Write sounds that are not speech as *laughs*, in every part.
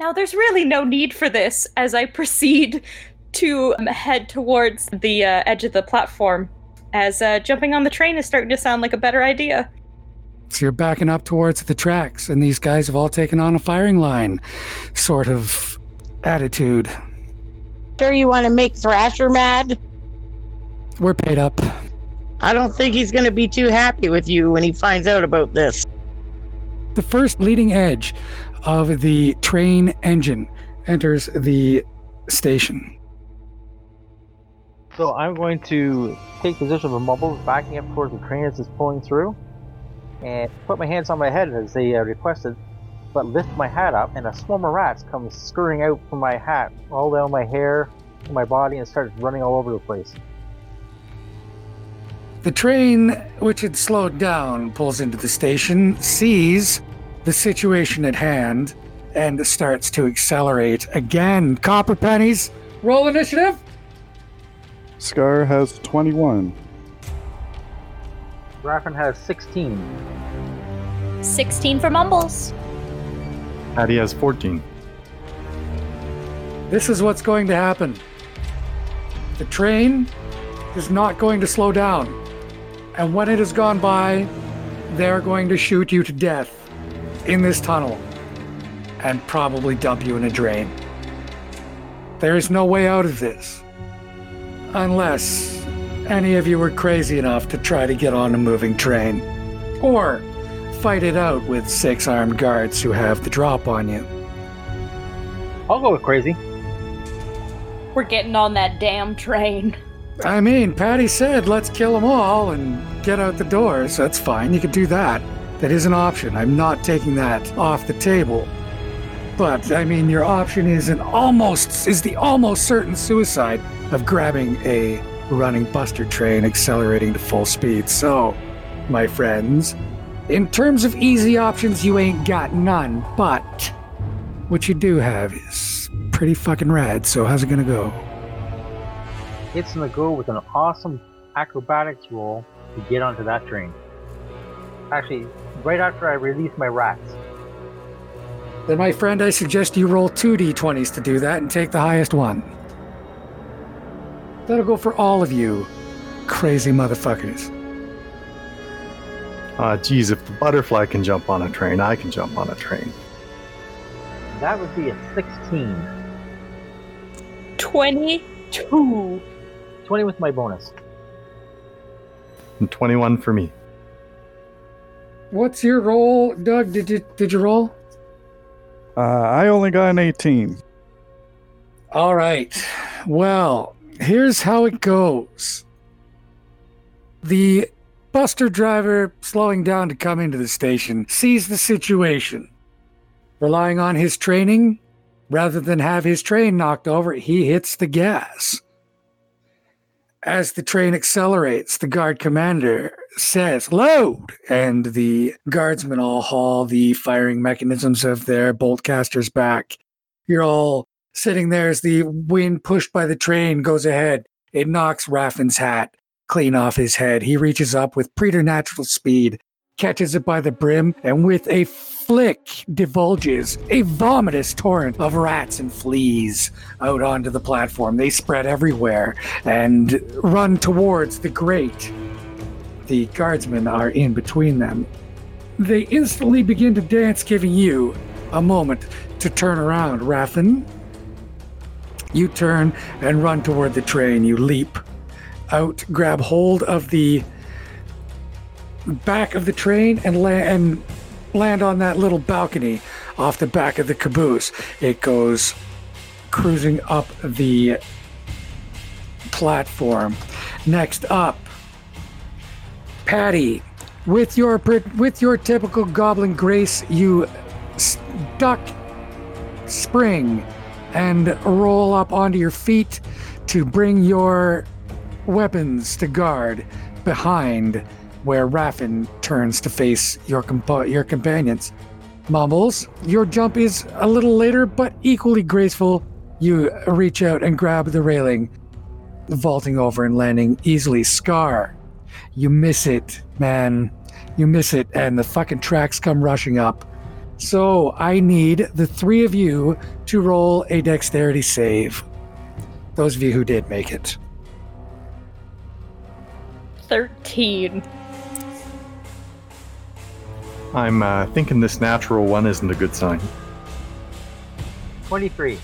Now, there's really no need for this as I proceed to um, head towards the uh, edge of the platform, as uh, jumping on the train is starting to sound like a better idea. So you're backing up towards the tracks, and these guys have all taken on a firing line sort of attitude. Sure, you want to make Thrasher mad? We're paid up. I don't think he's going to be too happy with you when he finds out about this. The first leading edge of the train engine enters the station. So I'm going to take position of Mumbles, backing up towards the train as it's pulling through, and put my hands on my head as they uh, requested, but lift my hat up, and a swarm of rats comes scurrying out from my hat, all down my hair, my body, and starts running all over the place. The train, which had slowed down, pulls into the station, sees the situation at hand, and starts to accelerate again. Copper pennies, roll initiative. Scar has 21. Raffin has 16. 16 for Mumbles. Patty has 14. This is what's going to happen. The train is not going to slow down. And when it has gone by, they're going to shoot you to death in this tunnel and probably dump you in a drain. There is no way out of this. Unless any of you were crazy enough to try to get on a moving train. Or fight it out with six armed guards who have the drop on you. I'll go with crazy. We're getting on that damn train. I mean, Patty said, let's kill them all and get out the doors. That's fine. You could do that. That is an option. I'm not taking that off the table. But, I mean, your option is an almost, is the almost certain suicide of grabbing a running buster train accelerating to full speed. So, my friends, in terms of easy options, you ain't got none. But, what you do have is pretty fucking rad. So, how's it gonna go? It's gonna go with an awesome acrobatics roll to get onto that train. Actually, right after I release my rats. Then, my friend, I suggest you roll two d20s to do that and take the highest one. That'll go for all of you, crazy motherfuckers. Ah, geez, if the butterfly can jump on a train, I can jump on a train. That would be a 16. 22. 20 with my bonus. And 21 for me. What's your roll, Doug? Did you did you roll? Uh, I only got an 18. All right. Well, here's how it goes. The buster driver slowing down to come into the station sees the situation. Relying on his training, rather than have his train knocked over, he hits the gas. As the train accelerates, the guard commander says, load! And the guardsmen all haul the firing mechanisms of their bolt casters back. You're all sitting there as the wind pushed by the train goes ahead. It knocks Raffin's hat clean off his head. He reaches up with preternatural speed, catches it by the brim, and with a flick divulges a vomitous torrent of rats and fleas out onto the platform. They spread everywhere and run towards the grate. The guardsmen are in between them. They instantly begin to dance, giving you a moment to turn around. Raffin, you turn and run toward the train. You leap out, grab hold of the back of the train, and, la- and land on that little balcony off the back of the caboose. It goes cruising up the platform. Next up, Patty, with your with your typical goblin grace, you duck, spring, and roll up onto your feet to bring your weapons to guard behind where Raffin turns to face your compa- your companions. Mumbles, your jump is a little later but equally graceful. You reach out and grab the railing, vaulting over and landing easily. Scar, you miss it, man. You miss it, and the fucking tracks come rushing up. So I need the three of you to roll a dexterity save. Those of you who did make it. 13. I'm uh, thinking this natural one isn't a good sign. 23.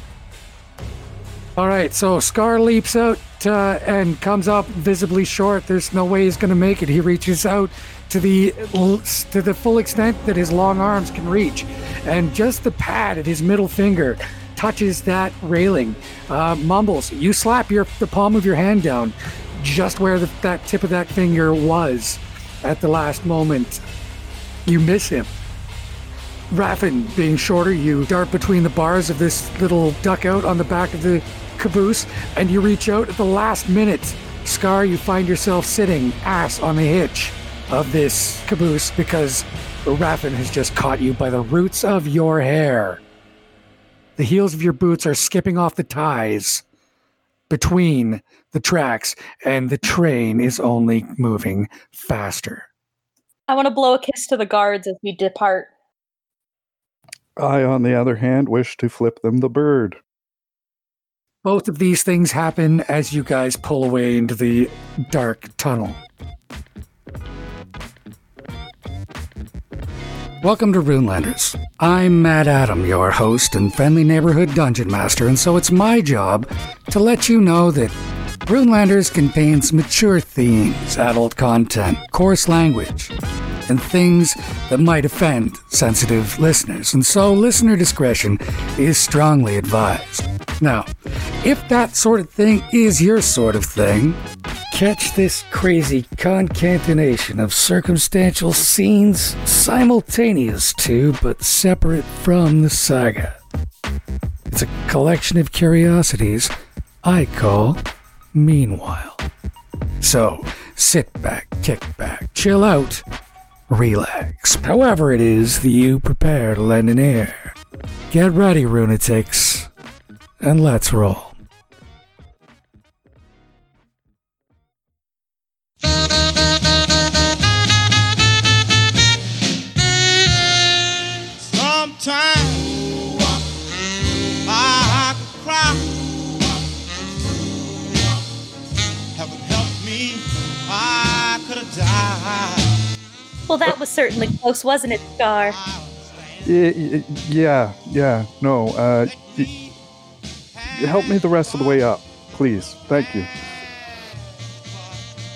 All right, so Scar leaps out uh, and comes up visibly short. There's no way he's going to make it. He reaches out to the to the full extent that his long arms can reach, and just the pad at his middle finger touches that railing. Uh, mumbles. You slap your the palm of your hand down, just where the, that tip of that finger was at the last moment. You miss him. Raffin, being shorter, you dart between the bars of this little duckout on the back of the caboose, and you reach out at the last minute. Scar, you find yourself sitting ass on the hitch of this caboose because Raffin has just caught you by the roots of your hair. The heels of your boots are skipping off the ties between the tracks, and the train is only moving faster. I want to blow a kiss to the guards as we depart. I, on the other hand, wish to flip them the bird. Both of these things happen as you guys pull away into the dark tunnel. Welcome to Runelanders. I'm Matt Adam, your host and friendly neighborhood dungeon master, and so it's my job to let you know that Runelanders contains mature themes, adult content, coarse language, and things that might offend sensitive listeners, and so listener discretion is strongly advised. Now, if that sort of thing is your sort of thing, catch this crazy concatenation of circumstantial scenes simultaneous to but separate from the saga. It's a collection of curiosities I call Meanwhile. So, sit back, kick back, chill out, relax. However, it is that you prepare to lend an ear. Get ready, Runatics, and let's roll. Certainly close, wasn't it, Scar? Y- y- Yeah, yeah, no. Uh, help me the rest of the way up, please. Thank you.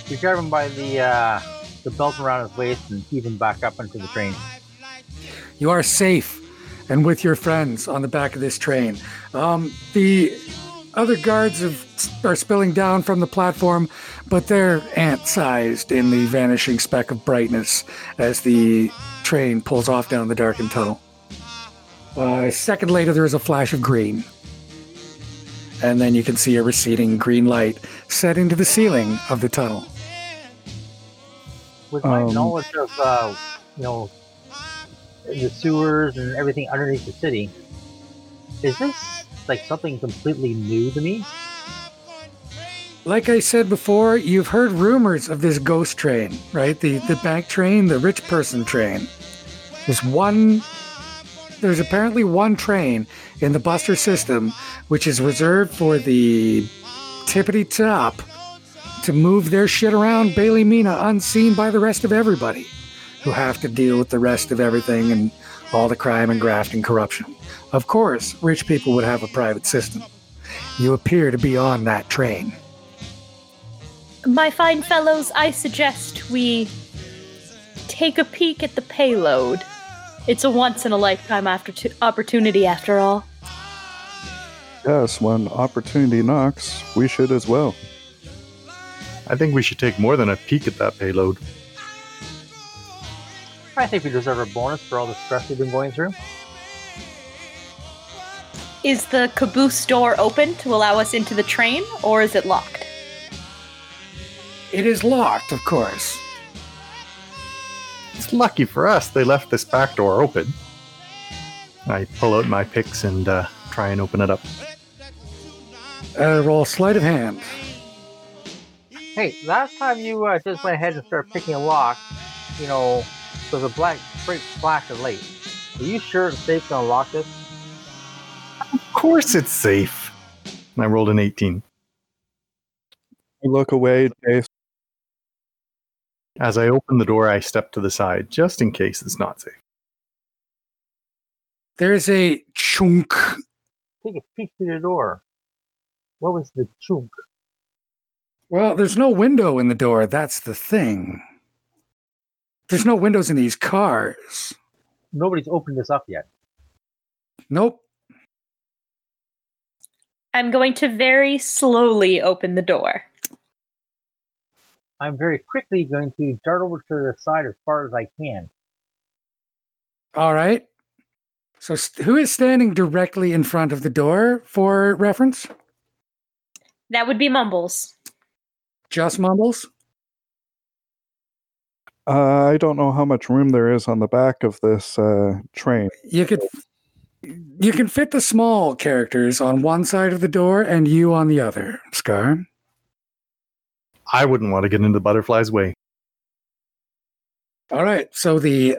You grab him by the uh, the belt around his waist and heave him back up into the train. You are safe and with your friends on the back of this train. Um, the other guards have, are spilling down from the platform, but they're ant sized in the vanishing speck of brightness as the train pulls off down the darkened tunnel. Uh, a second later, there is a flash of green. And then you can see a receding green light set into the ceiling of the tunnel. With my Um, knowledge of uh, you know the sewers and everything underneath the city, is this like something completely new to me? Like I said before, you've heard rumors of this ghost train, right? The the bank train, the rich person train. There's one there's apparently one train in the Buster system which is reserved for the tippity top to move their shit around Bailey Mina unseen by the rest of everybody who have to deal with the rest of everything and all the crime and graft and corruption. Of course, rich people would have a private system. You appear to be on that train. My fine fellows, I suggest we take a peek at the payload. It's a once in a lifetime after opportunity, after all. Yes, when opportunity knocks, we should as well. I think we should take more than a peek at that payload. I think we deserve a bonus for all the stress we've been going through. Is the caboose door open to allow us into the train, or is it locked? It is locked, of course. It's lucky for us they left this back door open. I pull out my picks and uh, try and open it up. Uh, roll sleight of hand. Hey, last time you uh, just went ahead and started picking a lock, you know, there was a black bright flash of light. Are you sure it's safe to unlock this? Of course it's safe. And I rolled an 18. I look away, Jace. As I open the door, I step to the side just in case it's not safe. There's a chunk. Take a peek through the door. What was the chunk? Well, there's no window in the door. That's the thing. There's no windows in these cars. Nobody's opened this up yet. Nope. I'm going to very slowly open the door. I'm very quickly going to dart over to the side as far as I can. All right. So, st- who is standing directly in front of the door for reference? That would be Mumbles. Just Mumbles? Uh, I don't know how much room there is on the back of this uh, train. You could. You can fit the small characters on one side of the door and you on the other, Scar. I wouldn't want to get into Butterfly's way. All right. So the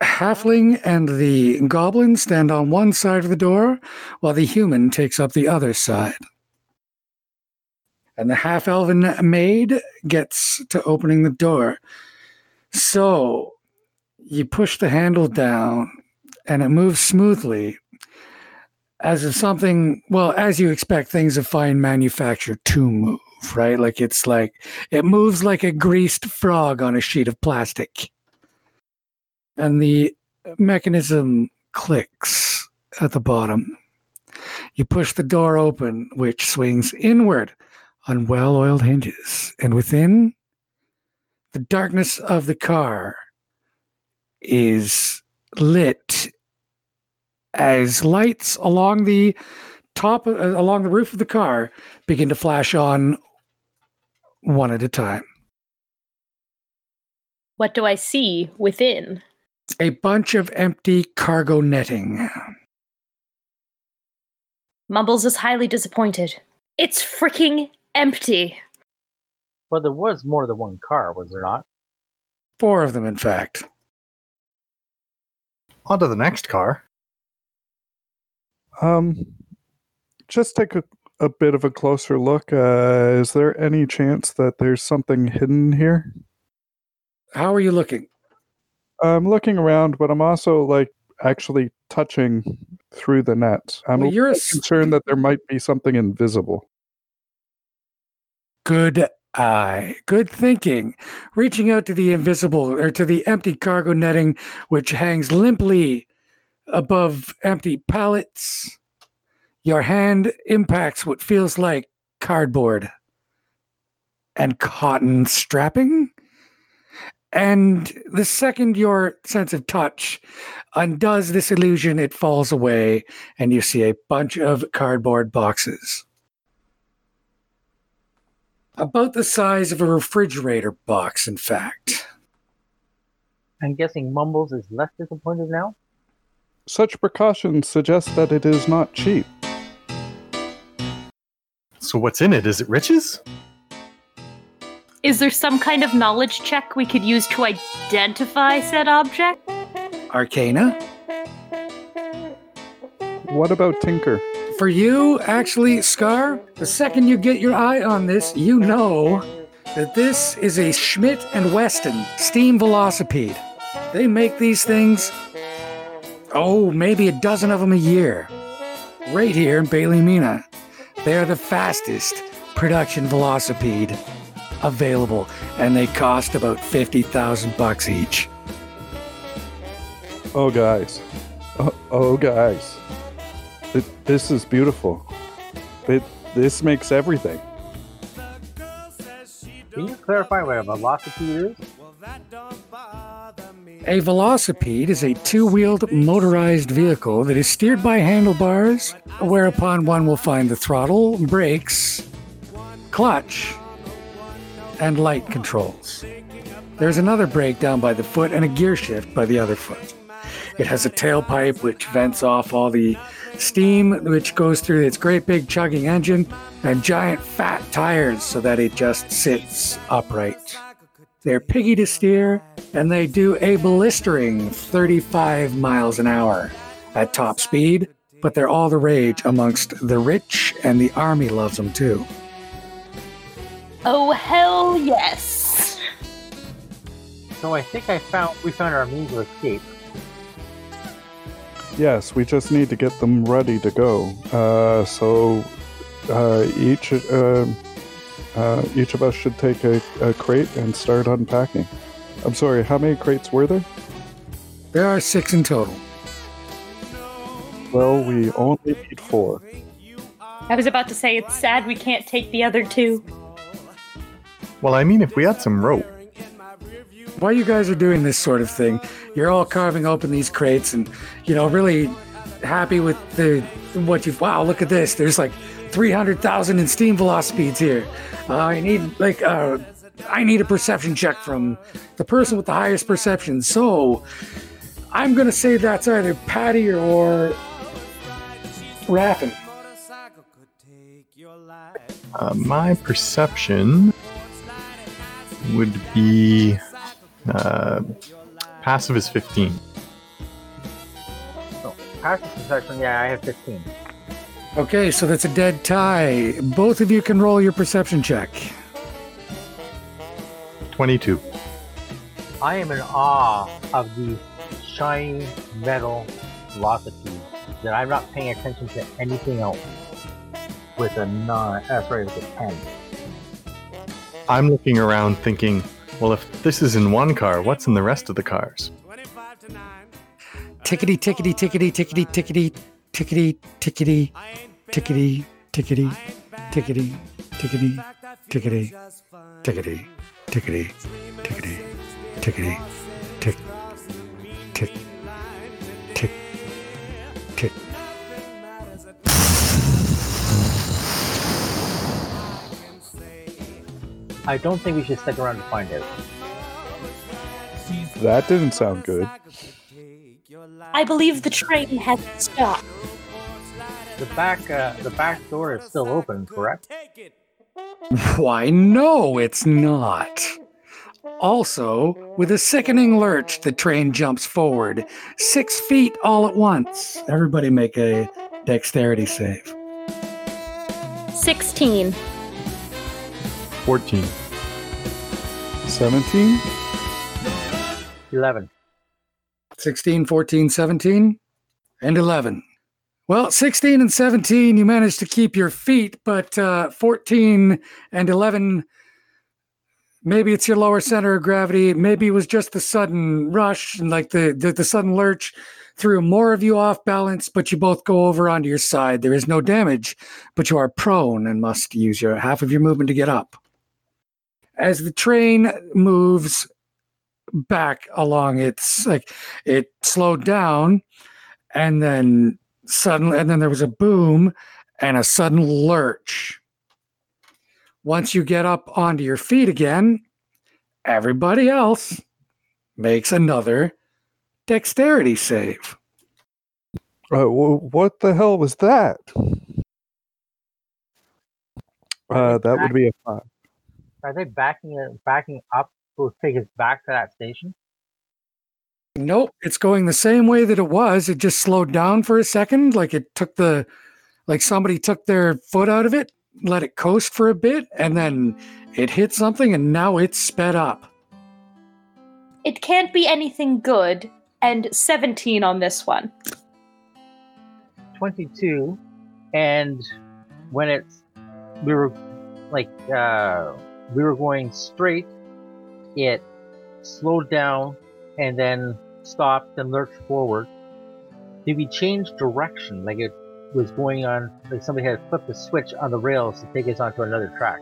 halfling and the goblin stand on one side of the door, while the human takes up the other side. And the half elven maid gets to opening the door. So you push the handle down and it moves smoothly as if something, well, as you expect things of fine manufacture to move, right? Like it's like, it moves like a greased frog on a sheet of plastic and the mechanism clicks at the bottom. You push the door open, which swings inward on well oiled hinges, and within, the darkness of the car is lit as lights along the top, uh, along the roof of the car begin to flash on one at a time. What do I see within? A bunch of empty cargo netting. Mumbles is highly disappointed. It's freaking empty. Well, there was more than one car, was there not? Four of them, in fact. On to the next car. Um, just take a, a bit of a closer look. Uh, is there any chance that there's something hidden here? How are you looking? I'm looking around, but I'm also like actually touching through the net. I'm Well, you're a little s- concerned that there might be something invisible. Good eye. Good thinking. Reaching out to the invisible or to the empty cargo netting, which hangs limply above empty pallets. Your hand impacts what feels like cardboard and cotton strapping. And the second your sense of touch undoes this illusion, it falls away, and you see a bunch of cardboard boxes. About the size of a refrigerator box, in fact. I'm guessing Mumbles is less disappointed now. Such precautions suggest that it is not cheap. So what's in it? Is it riches? Is there some kind of knowledge check we could use to identify said object? Arcana? What about Tinker? For you, actually, Scar, the second you get your eye on this, you know that this is a Schmidt and Weston steam velocipede. They make these things, oh, maybe a dozen of them a year. Right here in Bailey Mina. They are the fastest production velocipede available, and they cost about 50,000 bucks each. Oh, guys. Oh, oh guys. Th- this is beautiful. It, this makes everything. Can you clarify what a velocipede is? A velocipede is a two wheeled motorized vehicle that is steered by handlebars, whereupon one will find the throttle, brakes, clutch, and light controls. There's another brake down by the foot and a gear shift by the other foot. It has a tailpipe which vents off all the steam which goes through its great big chugging engine and giant fat tires so that it just sits upright. They're piggy to steer, and they do a blistering 35 miles an hour at top speed, but they're all the rage amongst the rich, and the army loves them too. Oh, hell yes. So I think I found we found our means of escape. Yes, we just need to get them ready to go. Uh, so uh, each uh, uh, each of us should take a, a crate and start unpacking. I'm sorry, how many crates were there? There are six in total. Well, we only need four. I was about to say it's sad we can't take the other two. Well, I mean, if we had some rope, While you guys are doing this sort of thing, you're all carving open these crates and, you know, really happy with the what you've. Wow, look at this. There's like 300,000 in steam velocipedes here. Uh, I need, like, uh, I need a perception check from the person with the highest perception. So I'm going to say that's either Patty or Raffin. uh, my perception would be uh, passive is 15. So passive perception, yeah, I have 15. Okay, so that's a dead tie. Both of you can roll your perception check. 22. I am in awe of the shiny metal velocity that I'm not paying attention to anything else. With a nine, uh, sorry, with a ten. I'm looking around thinking, well, if this is in one car, what's in the rest of the cars? Tickety, tickety, tickety, tickety, tickety, tickety, tickety, tickety, tickety, tickety, tickety, tickety, tickety, tickety, tickety, tickety, tick, tick, tick, tick. I don't think we should stick around to find out. That didn't sound good. I believe the train has stopped. The back, uh, the back door is still open, correct? *laughs* Why, no, it's not. Also, with a sickening lurch, the train jumps forward, six feet all at once. Everybody make a dexterity save. 16. 14. 17? Eleven. 16, 14, 17, and 11. Well, 16 and 17, you managed to keep your feet, but uh, 14 and 11, maybe it's your lower center of gravity. Maybe it was just the sudden rush and like the, the, the sudden lurch threw more of you off balance, but you both go over onto your side. There is no damage, but you are prone and must use your half of your movement to get up. As the train moves back along its like it slowed down and then suddenly and then there was a boom and a sudden lurch once you get up onto your feet again everybody else makes another dexterity save Uh, wh- what the hell was that? Uh, that would be a five. Are they backing backing up to take us back to that station? Nope, it's going the same way that it was. It just slowed down for a second, like it took the like somebody took their foot out of it, let it coast for a bit, and then it hit something and now it's sped up. It can't be anything good, and 17 on this one. 22 and when it's we were like uh we were going straight it slowed down and then stopped and lurched forward. Did we change direction like it was going on like somebody had flipped a switch on the rails to take us onto another track?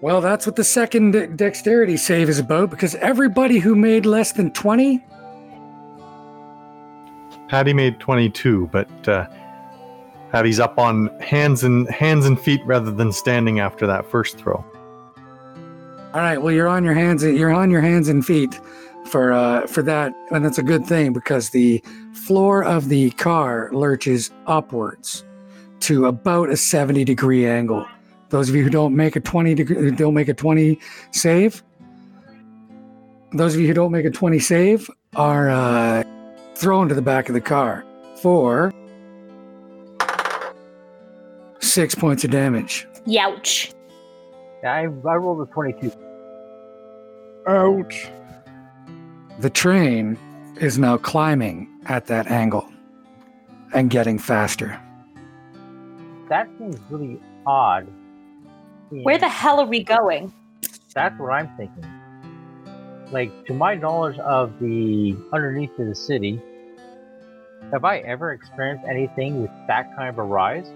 Well, that's what the second de- dexterity save is about because everybody who made less than 20, Patty made 22, but uh, Patty's up on hands and hands and feet rather than standing after that first throw. all right, well you're on your hands you're on your hands and feet for uh for that and that's a good thing because the floor of the car lurches upwards to about a 70 degree angle. Those of you who don't make a 20 degree don't make a 20 save, those of you who don't make a 20 save are uh, thrown to the back of the car for six points of damage. Youch. I, I rolled a 22. Ouch. The train is now climbing at that angle and getting faster. That seems really odd. Where the hell are we going? That's what I'm thinking. Like, to my knowledge of the underneath of the city, have I ever experienced anything with that kind of a rise?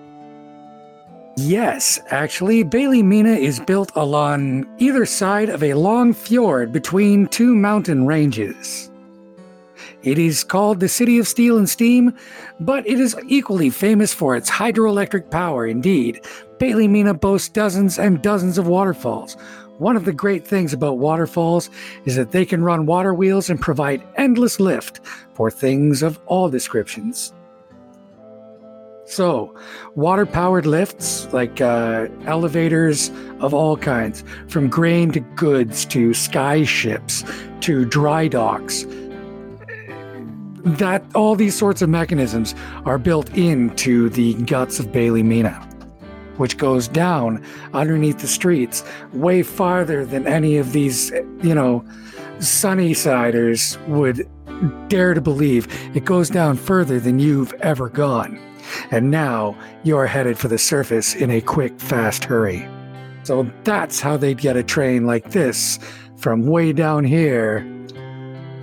Yes, actually, Bailey Mina is built along either side of a long fjord between two mountain ranges. It is called the City of Steel and Steam, but it is equally famous for its hydroelectric power. Indeed, Bailey Mina boasts dozens and dozens of waterfalls. One of the great things about waterfalls is that they can run water wheels and provide endless lift for things of all descriptions. So, water powered lifts like uh, elevators of all kinds, from grain to goods to sky ships to dry docks. That all these sorts of mechanisms are built into the guts of Bailey Mina, which goes down underneath the streets way farther than any of these, you know, sunny siders would dare to believe. It goes down further than you've ever gone and now you're headed for the surface in a quick, fast hurry. So that's how they'd get a train like this from way down here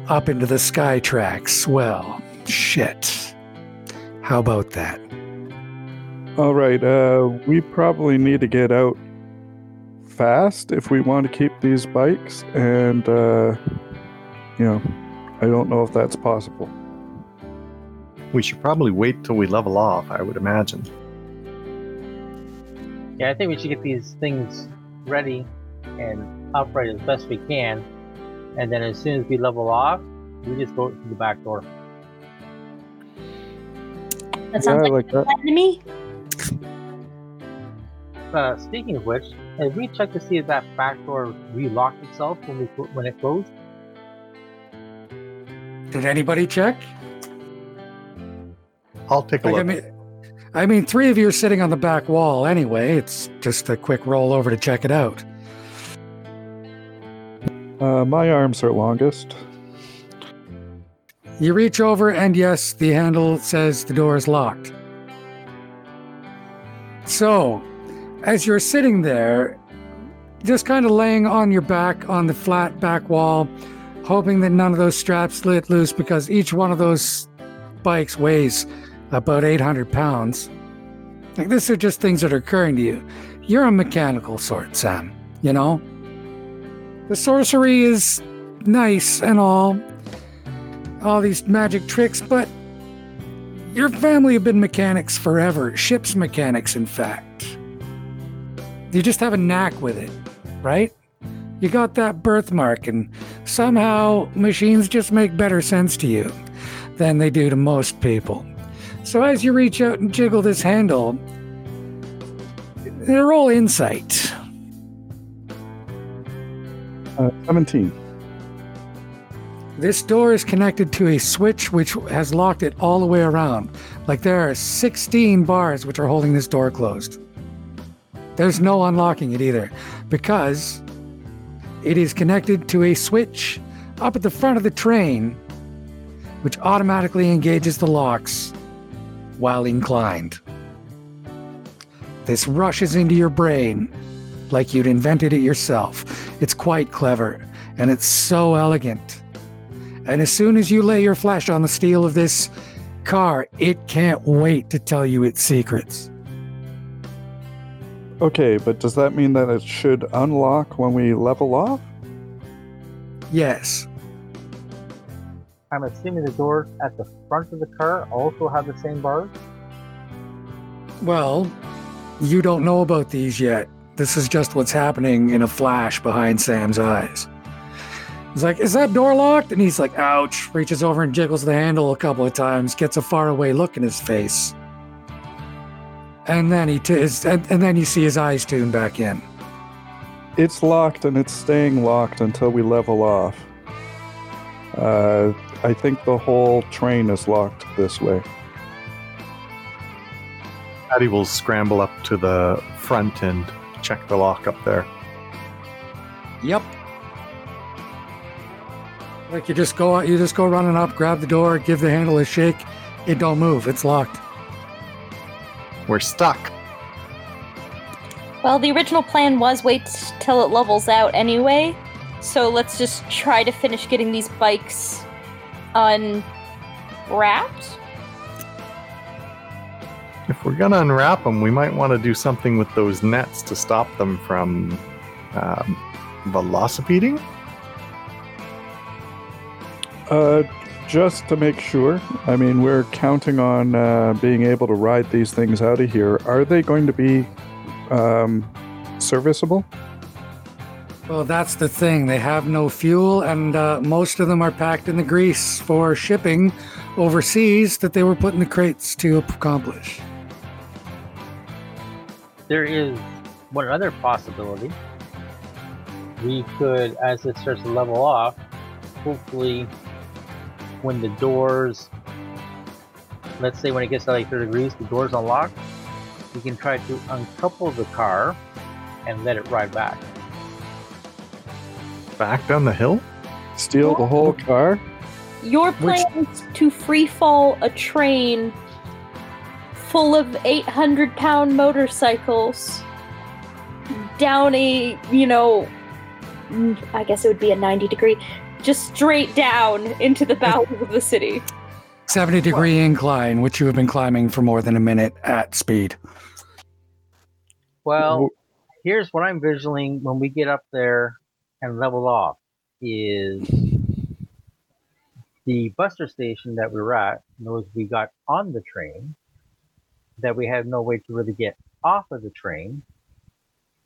up into the sky tracks. Well, shit. How about that? All right, uh, we probably need to get out fast if we want to keep these bikes, and, uh, you know, I don't know if that's possible. We should probably wait till we level off, I would imagine. Yeah, I think we should get these things ready and operate as best we can. And then as soon as we level off, we just go through the back door. That sounds Yeah, like, like that. to me. Uh, speaking of which, have we checked to see if that back door relocked itself when we when it closed? Did anybody check? I'll take a Like, I look. mean, I mean, three of you are sitting on the back wall anyway. It's just a quick roll over to check it out. Uh, my arms are longest. You reach over, and yes, the handle says the door is locked. So, as you're sitting there, just kind of laying on your back on the flat back wall, hoping that none of those straps slid loose because each one of those bikes weighs about 800 pounds. Like, these are just things that are occurring to you. You're a mechanical sort, Sam, you know? The sorcery is nice and all, all these magic tricks, but your family have been mechanics forever. Ship's mechanics, in fact. You just have a knack with it, right? You got that birthmark, and somehow machines just make better sense to you than they do to most people. So as you reach out and jiggle this handle, roll insight. Uh, 17. This door is connected to a switch which has locked it all the way around. Like there are 16 bars which are holding this door closed. There's no unlocking it either because it is connected to a switch up at the front of the train which automatically engages the locks while inclined. This rushes into your brain like you'd invented it yourself. It's quite clever and it's so elegant. And as soon as you lay your flesh on the steel of this car, it can't wait to tell you its secrets. Okay, but does that mean that it should unlock when we level off? Yes, I'm assuming the doors at the front of the car also have the same bars. well, you don't know about these yet. This is just what's happening in a flash behind Sam's eyes. He's like, Is that door locked? And he's like, Ouch. Reaches over and jiggles the handle a couple of times, gets a faraway look in his face. And then he t- his, and, and then you see his eyes tune back in. It's locked and it's staying locked until we level off. Uh, I think the whole train is locked this way. Patty will scramble up to the front and check the lock up there. Yep. Like you just go out, you just go running up, grab the door, give the handle a shake. It don't move. It's locked. We're stuck. Well, the original plan was wait till it levels out anyway. So let's just try to finish getting these bikes unwrapped. If we're gonna unwrap them, we might want to do something with those nets to stop them from um, velocipeding. Uh, just to make sure, I mean, we're counting on uh, being able to ride these things out of here. Are they going to be um, serviceable? Well, that's the thing. They have no fuel, and uh, most of them are packed in the grease for shipping overseas that they were put in the crates to accomplish. There is one other possibility. We could, as it starts to level off, hopefully, when the doors, let's say when it gets to like 30 degrees, the doors unlock, we can try to uncouple the car and let it ride back. Back down the hill? Steal the whole car? Your Which- is to free fall a train full of 800 pound motorcycles down a, you know, mm, I guess it would be a 90 degree, just straight down into the bowels of the city. 70 degree incline, which you have been climbing for more than a minute at speed. Well, here's what I'm visualing when we get up there and level off is the buster station that we were at knows we got on the train, that we had no way to really get off of the train.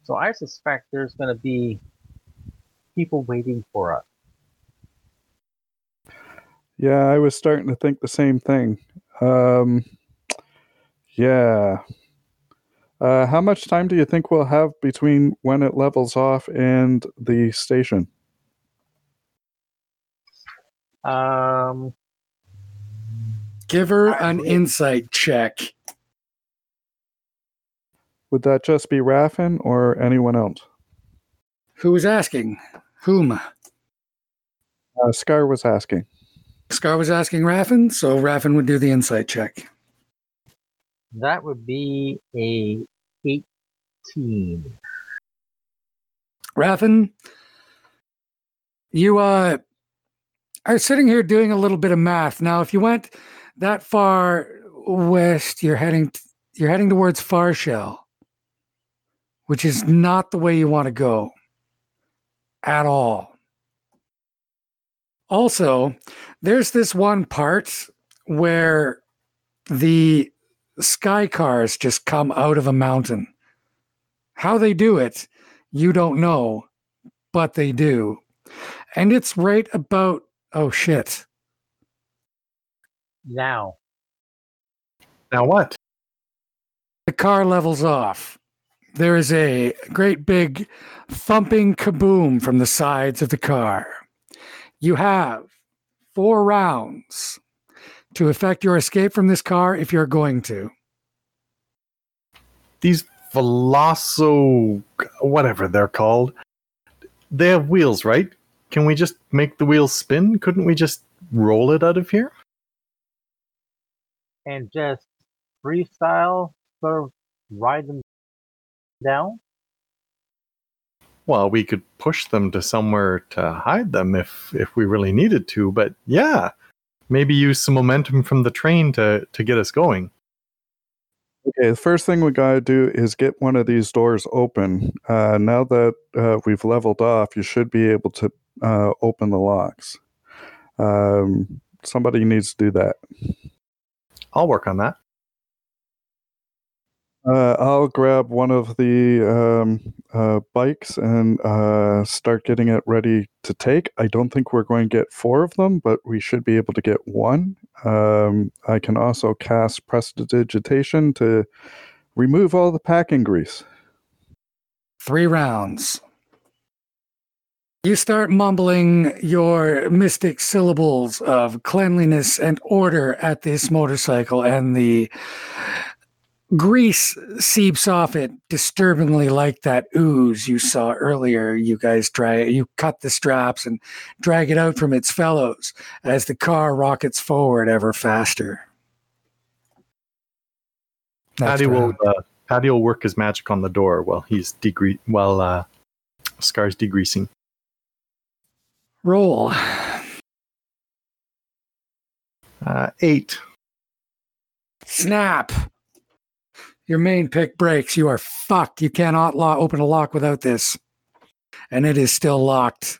So I suspect there's going to be people waiting for us. Yeah, I was starting to think the same thing. Um, yeah. Uh, how much time do you think we'll have between when it levels off and the station? Um, Give her an insight check. Would that just be Raffin or anyone else? Who was asking? Whom? Uh, Scar was asking. Scar was asking Raffin, so Raffin would do the insight check. That would be a 18. Raffin, you uh, are sitting here doing a little bit of math. Now, if you went that far west, you're heading you're heading towards Farshell, which is not the way you want to go at all. Also, there's this one part where the sky cars just come out of a mountain. How they do it, you don't know, but they do. And it's right about, oh shit. Now, Now what? The car levels off. There is a great big thumping kaboom from the sides of the car. You have four rounds to effect your escape from this car if you're going to. These Veloso, whatever they're called, they have wheels, right? Can we just make the wheels spin? Couldn't we just roll it out of here? and just freestyle sort of ride them down. Well, we could push them to somewhere to hide them if if we really needed to, but yeah, maybe use some momentum from the train to to get us going. Okay, the first thing we got to do is get one of these doors open. Uh, now that uh, we've leveled off, you should be able to uh, open the locks. Um, somebody needs to do that. I'll work on that. Uh, I'll grab one of the um, uh, bikes and uh, start getting it ready to take. I don't think we're going to get four of them, but we should be able to get one. Um, I can also cast prestidigitation to remove all the packing grease. Three rounds. You start mumbling your mystic syllables of cleanliness and order at this motorcycle, and the grease seeps off it disturbingly like that ooze you saw earlier. You guys try you cut the straps and drag it out from its fellows as the car rockets forward ever faster. Next Patty will uh, Patty will work his magic on the door while he's degre- while uh, Scar's degreasing. roll. Uh, eight. Snap. Your main pick breaks. You are fucked. You cannot lo- open a lock without this. And it is still locked.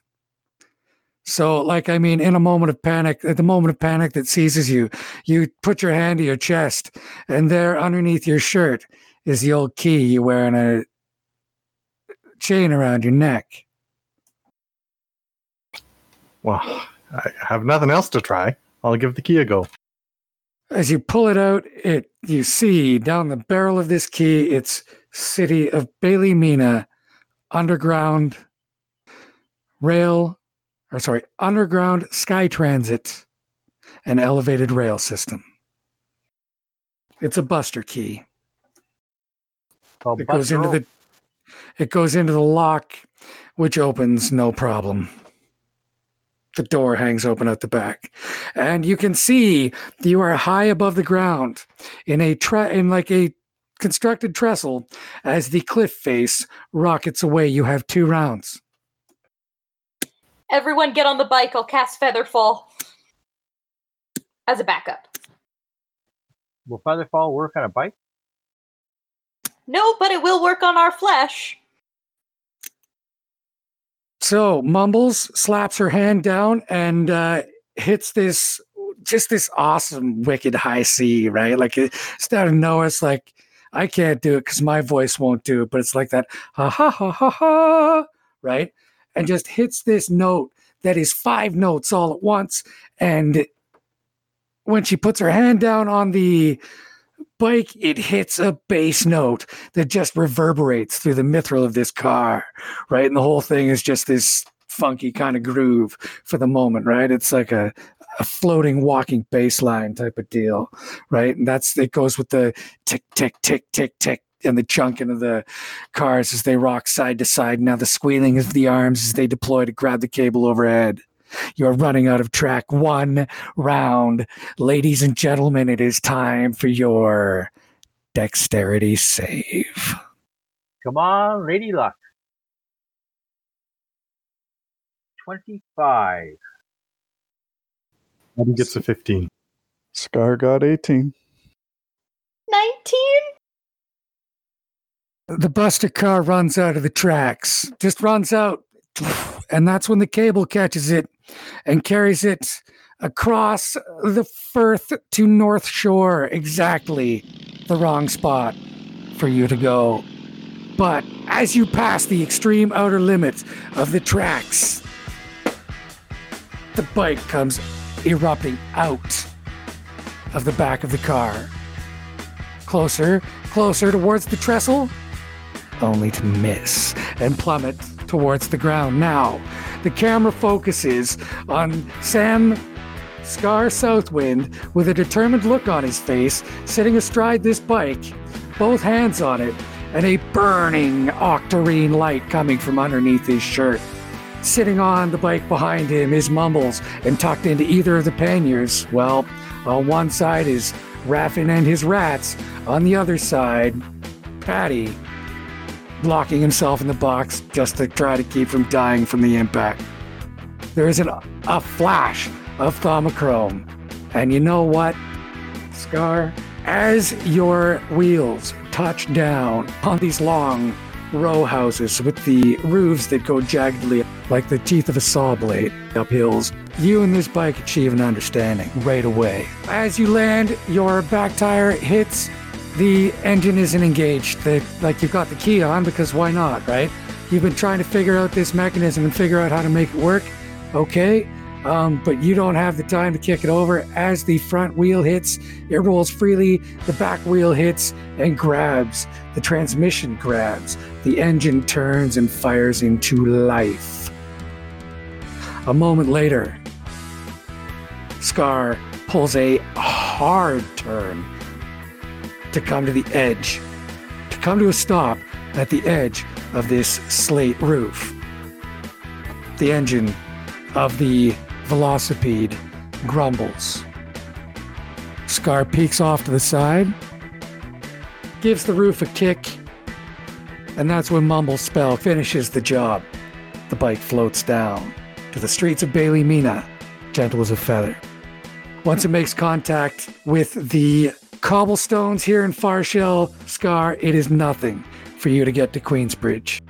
So, like, I mean, in a moment of panic, at the moment of panic that seizes you, you put your hand to your chest, and there underneath your shirt is the old key you wear in a chain around your neck. Well, I have nothing else to try. I'll give the key a go. As you pull it out, it you see down the barrel of this key, it's city of Bailey Mina, underground rail, or sorry, underground sky transit, and elevated rail system. It's a buster key. Oh, It goes into the it goes into the lock, which opens no problem. The door hangs open at the back, and you can see you are high above the ground in a tre- in like a constructed trestle. As the cliff face rockets away, you have two rounds. Everyone get on the bike. I'll cast Featherfall as a backup. Will Featherfall work on a bike? No, but it will work on our flesh. So Mumbles slaps her hand down and uh, hits this just this awesome wicked high C, right? Like it- it's out of nowhere. It's like I can't do it because my voice won't do it, but it's like that ha ha ha ha ha, right? And just hits this note that is five notes all at once. And when she puts her hand down on the bike, it hits a bass note that just reverberates through the mithril of this car right? And the whole thing is just this funky kind of groove for the moment, right? It's like a, a floating walking bass line type of deal, right? And that's it goes with the tick, tick, tick, tick, tick. And the chunking of the cars as they rock side to side. Now the squealing of the arms as they deploy to grab the cable overhead. You're running out of track. One round. Ladies and gentlemen, it is time for your dexterity save. Come on, Lady Luck. 25. Patty gets a 15. Scar got 18. 19? the Buster car runs out of the tracks, just runs out. And that's when the cable catches it and carries it across the Firth to North Shore, exactly the wrong spot for you to go. But as you pass the extreme outer limits of the tracks, the bike comes erupting out of the back of the car. Closer, closer towards the trestle, only to miss and plummet towards the ground. Now, the camera focuses on Sam Scar Southwind with a determined look on his face, sitting astride this bike, both hands on it, and a burning octarine light coming from underneath his shirt. Sitting on the bike behind him is Mumbles, and tucked into either of the panniers, well, on one side is Raffin and his rats, on the other side, Patty, locking himself in the box just to try to keep from dying from the impact. There is an, a flash of Thaumachrome. And you know what, Scar? As your wheels touch down on these long row houses with the roofs that go jaggedly like the teeth of a saw blade up hills, you and this bike achieve an understanding right away. As you land, your back tire hits the engine isn't engaged. Like you've got the key on because why not, right? You've been trying to figure out this mechanism and figure out how to make it work. Okay. Um, but you don't have the time to kick it over. As the front wheel hits, it rolls freely. The back wheel hits and grabs. The transmission grabs. The engine turns and fires into life. A moment later, Scar pulls a hard turn to come to the edge, to come to a stop at the edge of this slate roof. The engine of the velocipede grumbles. Scar peeks off to the side, gives the roof a kick, and that's when Mumble's spell finishes the job. The bike floats down to the streets of Bailey Mina, gentle as a feather. Once it makes contact with the cobblestones here in Farshell, Scar, it is nothing for you to get to Queensbridge.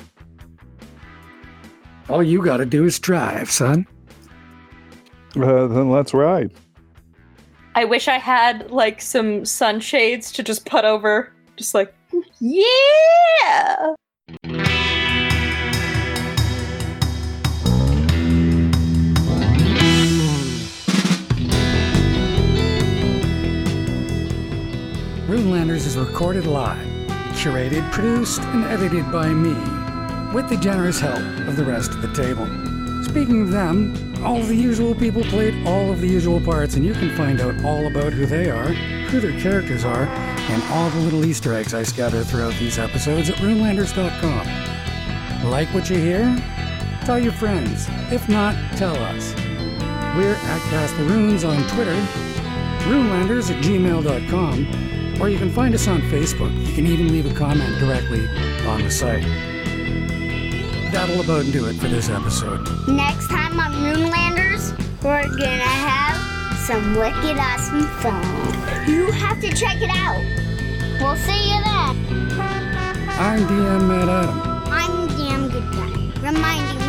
All you gotta do is drive, son. Uh, then let's ride. I wish I had like some sunshades to just put over, just like, *laughs* yeah! Runelanders is recorded live, curated, produced, and edited by me, with the generous help of the rest of the table. Speaking of them, all the usual people played all of the usual parts, and you can find out all about who they are, who their characters are, and all the little Easter eggs I scatter throughout these episodes at runelanders.com. Like what you hear? Tell your friends. If not, tell us. We're at Cast the Runes on Twitter, runelanders at gmail.com, or you can find us on Facebook. You can even leave a comment directly on the site. That'll about do it for this episode. Next time on Runelanders, we're gonna have some wicked awesome fun. You have to check it out. We'll see you then. I'm DM Matt Adam. I'm damn good guy, reminding